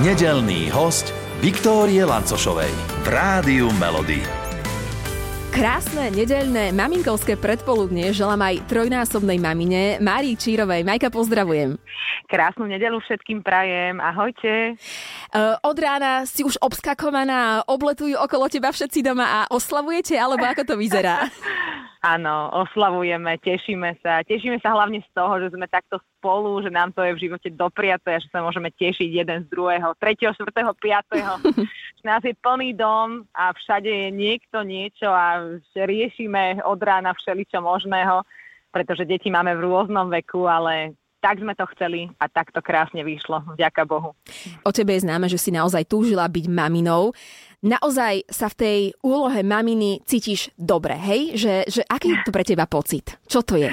Nedelný host Viktórie Lancošovej v Rádiu Melody. Krásne nedeľné maminkovské predpoludnie želám aj trojnásobnej mamine Márii Čírovej. Majka, pozdravujem. Krásnu nedelu všetkým prajem. Ahojte. Uh, od rána si už obskakovaná, obletujú okolo teba všetci doma a oslavujete, alebo ako to vyzerá? Áno, oslavujeme, tešíme sa. Tešíme sa hlavne z toho, že sme takto spolu, že nám to je v živote dopriaté že sa môžeme tešiť jeden z druhého, tretieho, štvrtého, piatého. nás je plný dom a všade je niekto niečo a riešime od rána všeličo možného, pretože deti máme v rôznom veku, ale tak sme to chceli a tak to krásne vyšlo, vďaka Bohu. O tebe je známe, že si naozaj túžila byť maminou naozaj sa v tej úlohe maminy cítiš dobre, hej? Že, že aký je to pre teba pocit? Čo to je?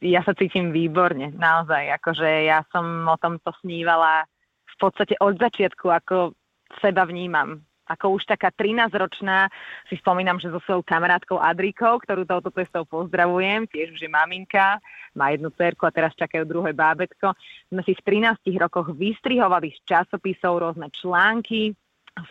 Ja sa cítim výborne, naozaj. Akože ja som o tomto snívala v podstate od začiatku, ako seba vnímam. Ako už taká 13-ročná si spomínam, že so svojou kamarátkou Adrikou, ktorú touto cestou pozdravujem, tiež už je maminka, má jednu cerku a teraz čakajú druhé bábetko. Sme si v 13 rokoch vystrihovali z časopisov rôzne články,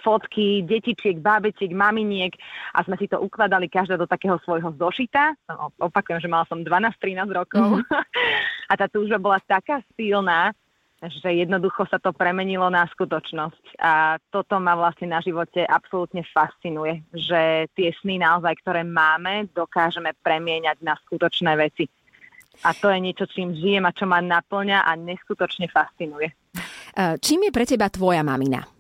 fotky detičiek, bábetiek, maminiek a sme si to ukladali každá do takého svojho zošita. Opakujem, že mala som 12-13 rokov mm-hmm. a tá túžba bola taká silná, že jednoducho sa to premenilo na skutočnosť. A toto ma vlastne na živote absolútne fascinuje, že tie sny naozaj, ktoré máme, dokážeme premieňať na skutočné veci. A to je niečo, čím žijem a čo ma naplňa a neskutočne fascinuje. Čím je pre teba tvoja mamina?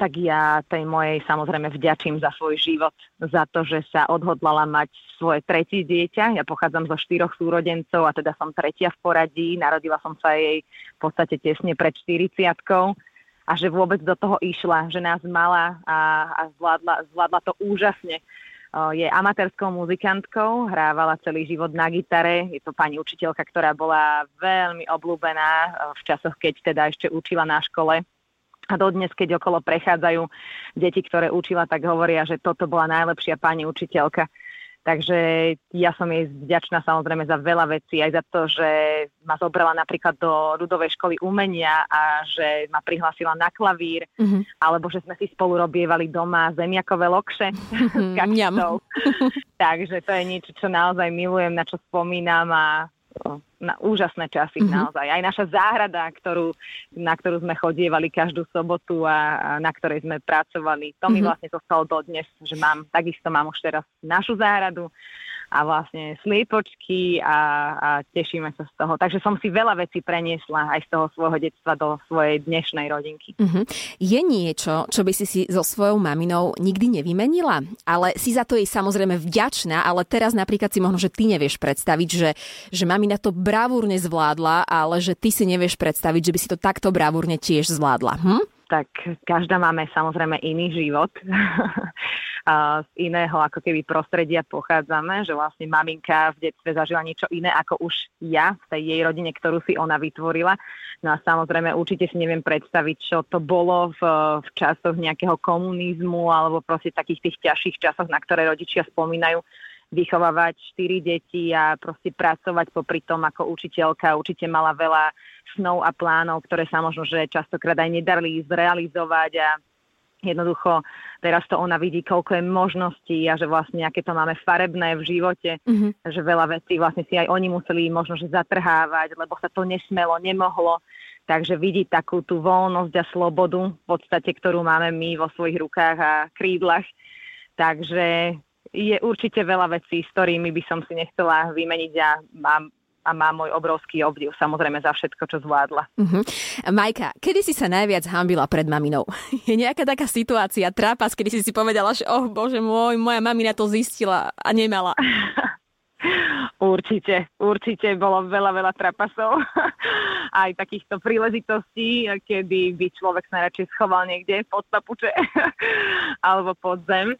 Tak ja tej mojej samozrejme vďačím za svoj život, za to, že sa odhodlala mať svoje tretie dieťa. Ja pochádzam zo štyroch súrodencov a teda som tretia v poradí. Narodila som sa jej v podstate tesne pred 40 a že vôbec do toho išla, že nás mala a, a zvládla, zvládla to úžasne. Je amatérskou muzikantkou, hrávala celý život na gitare. Je to pani učiteľka, ktorá bola veľmi obľúbená v časoch, keď teda ešte učila na škole a dodnes, keď okolo prechádzajú deti, ktoré učila, tak hovoria, že toto bola najlepšia pani učiteľka. Takže ja som jej vďačná samozrejme za veľa vecí, aj za to, že ma zobrala napríklad do ľudovej školy umenia a že ma prihlásila na klavír, mm-hmm. alebo že sme si spolu robievali doma zemiakové lokše mm-hmm. Takže to je niečo, čo naozaj milujem, na čo spomínam a na úžasné časy mm-hmm. naozaj. Aj naša záhrada, ktorú, na ktorú sme chodievali každú sobotu a, a na ktorej sme pracovali, to mm-hmm. mi vlastne zostalo dodnes, že mám, takisto mám už teraz našu záhradu a vlastne sliepočky a, a tešíme sa z toho. Takže som si veľa vecí preniesla aj z toho svojho detstva do svojej dnešnej rodinky. Uh-huh. Je niečo, čo by si si so svojou maminou nikdy nevymenila? Ale si za to jej samozrejme vďačná, ale teraz napríklad si možno, že ty nevieš predstaviť, že, že mamina to bravúrne zvládla, ale že ty si nevieš predstaviť, že by si to takto bravúrne tiež zvládla. Hm? Tak každá máme samozrejme iný život. z iného ako keby prostredia pochádzame, že vlastne maminka v detstve zažila niečo iné ako už ja v tej jej rodine, ktorú si ona vytvorila. No a samozrejme určite si neviem predstaviť, čo to bolo v, v časoch nejakého komunizmu alebo proste takých tých ťažších časoch, na ktoré rodičia spomínajú vychovávať štyri deti a proste pracovať popri tom ako učiteľka. Určite mala veľa snov a plánov, ktoré sa možno, že častokrát aj nedarli zrealizovať a jednoducho teraz to ona vidí, koľko je možností a že vlastne aké to máme farebné v živote, mm-hmm. že veľa vecí vlastne si aj oni museli možno, že zatrhávať, lebo sa to nesmelo, nemohlo. Takže vidí takú tú voľnosť a slobodu v podstate, ktorú máme my vo svojich rukách a krídlach. Takže je určite veľa vecí, s ktorými by som si nechcela vymeniť a mám a má môj obrovský obdiv samozrejme za všetko, čo zvládla. Uh-huh. Majka, kedy si sa najviac hambila pred maminou? Je nejaká taká situácia, trápas, kedy si si povedala, že oh bože môj, moja mamina to zistila a nemala? Určite, určite bolo veľa, veľa trapasov. Aj takýchto príležitostí, kedy by človek sa najradšej schoval niekde pod papuče alebo pod zem.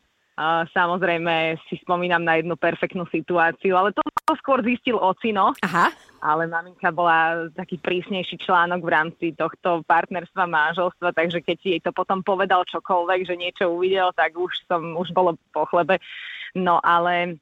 Samozrejme si spomínam na jednu perfektnú situáciu, ale to skôr zistil ocino. Aha. Ale maminka bola taký prísnejší článok v rámci tohto partnerstva, manželstva, takže keď jej to potom povedal čokoľvek, že niečo uvidel, tak už som, už bolo po chlebe. No ale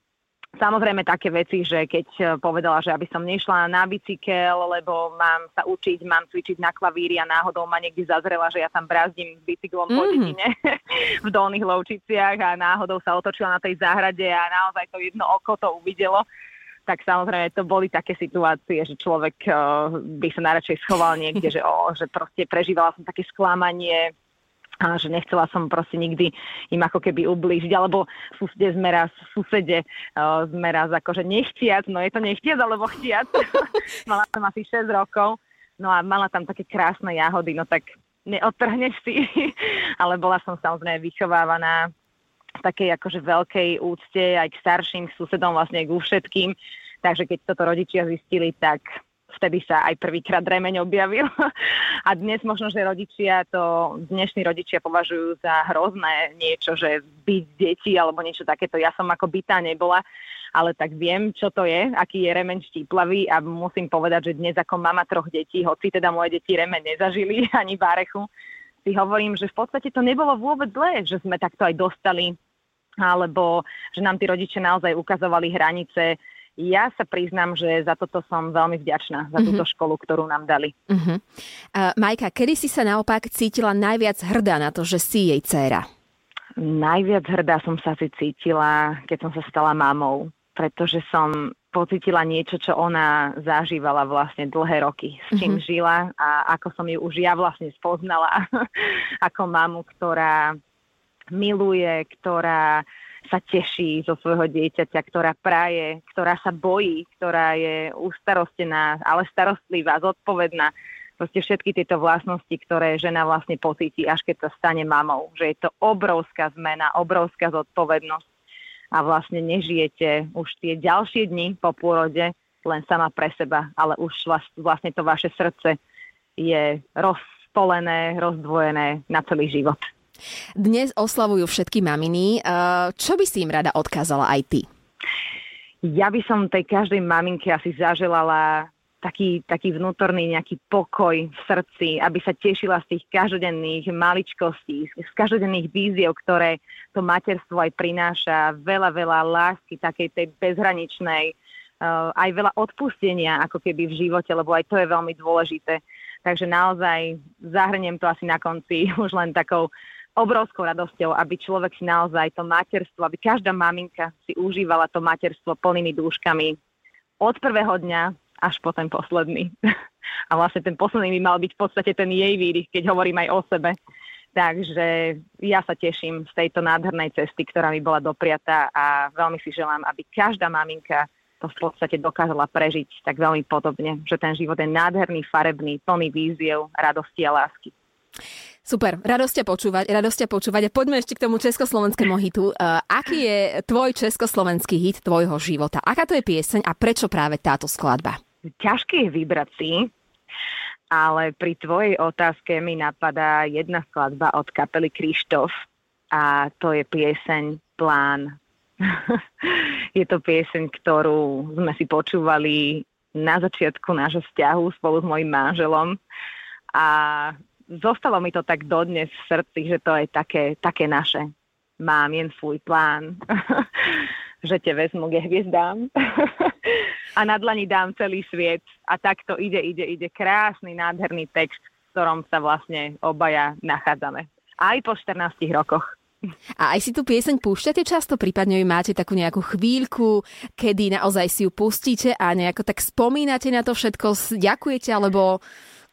Samozrejme také veci, že keď e, povedala, že aby som nešla na bicykel, lebo mám sa učiť, mám cvičiť na klavíri a náhodou ma niekde zazrela, že ja tam brázdim s bicyklom mm-hmm. po mhm. dedine v Dolných Lovčiciach a náhodou sa otočila na tej záhrade a naozaj to jedno oko to uvidelo tak samozrejme to boli také situácie, že človek uh, by sa najradšej schoval niekde, že, oh, že proste prežívala som také sklamanie, a že nechcela som proste nikdy im ako keby ublížiť, alebo susede sme raz, susede uh, sme raz akože nechtiac, no je to nechtiac alebo chtiac, mala som asi 6 rokov, no a mala tam také krásne jahody, no tak neodtrhneš si, ale bola som samozrejme vychovávaná v takej akože veľkej úcte aj k starším, k susedom, vlastne ku všetkým, takže keď toto rodičia zistili, tak vtedy sa aj prvýkrát remeň objavil. A dnes možno, že rodičia to, dnešní rodičia považujú za hrozné niečo, že byť deti alebo niečo takéto. Ja som ako bytá nebola, ale tak viem, čo to je, aký je remeň štíplavý a musím povedať, že dnes ako mama troch detí, hoci teda moje deti remeň nezažili ani bárechu, si hovorím, že v podstate to nebolo vôbec zlé, že sme takto aj dostali alebo že nám tí rodičia naozaj ukazovali hranice, ja sa priznám, že za toto som veľmi vďačná, za túto mm-hmm. školu, ktorú nám dali. Uh-huh. Uh, Majka, kedy si sa naopak cítila najviac hrdá na to, že si jej dcéra? Najviac hrdá som sa si cítila, keď som sa stala mamou, pretože som pocitila niečo, čo ona zažívala vlastne dlhé roky, s čím uh-huh. žila a ako som ju už ja vlastne spoznala ako mamu, ktorá miluje, ktorá sa teší zo svojho dieťaťa, ktorá praje, ktorá sa bojí, ktorá je ustarostená, ale starostlivá, zodpovedná. Proste všetky tieto vlastnosti, ktoré žena vlastne pocíti, až keď sa stane mamou. Že je to obrovská zmena, obrovská zodpovednosť. A vlastne nežijete už tie ďalšie dni po pôrode len sama pre seba, ale už vlastne to vaše srdce je rozpolené, rozdvojené na celý život. Dnes oslavujú všetky maminy. Čo by si im rada odkázala aj ty? Ja by som tej každej maminke asi zaželala taký, taký vnútorný nejaký pokoj v srdci, aby sa tešila z tých každodenných maličkostí, z každodenných víziev, ktoré to materstvo aj prináša. Veľa, veľa lásky, takej tej bezhraničnej, uh, aj veľa odpustenia ako keby v živote, lebo aj to je veľmi dôležité. Takže naozaj zahrniem to asi na konci už len takou obrovskou radosťou, aby človek si naozaj to materstvo, aby každá maminka si užívala to materstvo plnými dúškami od prvého dňa až po ten posledný. A vlastne ten posledný by mal byť v podstate ten jej výdych, keď hovorím aj o sebe. Takže ja sa teším z tejto nádhernej cesty, ktorá mi bola dopriatá a veľmi si želám, aby každá maminka to v podstate dokázala prežiť tak veľmi podobne, že ten život je nádherný, farebný, plný víziev, radosti a lásky. Super, radosť ťa počúvať, radosť ťa počúvať. A poďme ešte k tomu československému hitu. Uh, aký je tvoj československý hit tvojho života? Aká to je pieseň a prečo práve táto skladba? Ťažké je vybrať si, ale pri tvojej otázke mi napadá jedna skladba od kapely Krištof a to je pieseň Plán. je to pieseň, ktorú sme si počúvali na začiatku nášho vzťahu spolu s mojim manželom a zostalo mi to tak dodnes v srdci, že to je také, také naše. Mám jen svůj plán, že te vezmu k hviezdám a na dlani dám celý sviet. A tak to ide, ide, ide. Krásny, nádherný text, v ktorom sa vlastne obaja nachádzame. Aj po 14 rokoch. A aj si tú pieseň púšťate často, prípadne ju máte takú nejakú chvíľku, kedy naozaj si ju pustíte a nejako tak spomínate na to všetko, ďakujete, alebo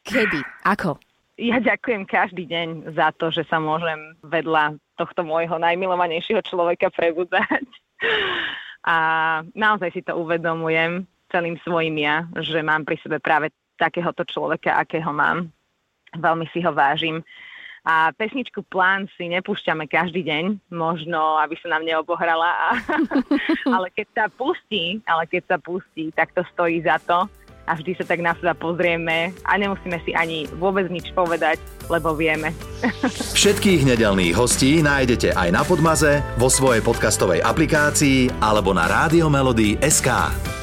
kedy, ako? Ja ďakujem každý deň za to, že sa môžem vedľa tohto môjho najmilovanejšieho človeka prebudzať. A naozaj si to uvedomujem celým svojim ja, že mám pri sebe práve takéhoto človeka, akého mám. Veľmi si ho vážim. A pesničku Plán si nepúšťame každý deň, možno, aby sa nám neobohrala. ale keď sa pustí, ale keď sa pustí, tak to stojí za to a vždy sa tak na seba pozrieme a nemusíme si ani vôbec nič povedať, lebo vieme. Všetkých nedelných hostí nájdete aj na Podmaze, vo svojej podcastovej aplikácii alebo na SK.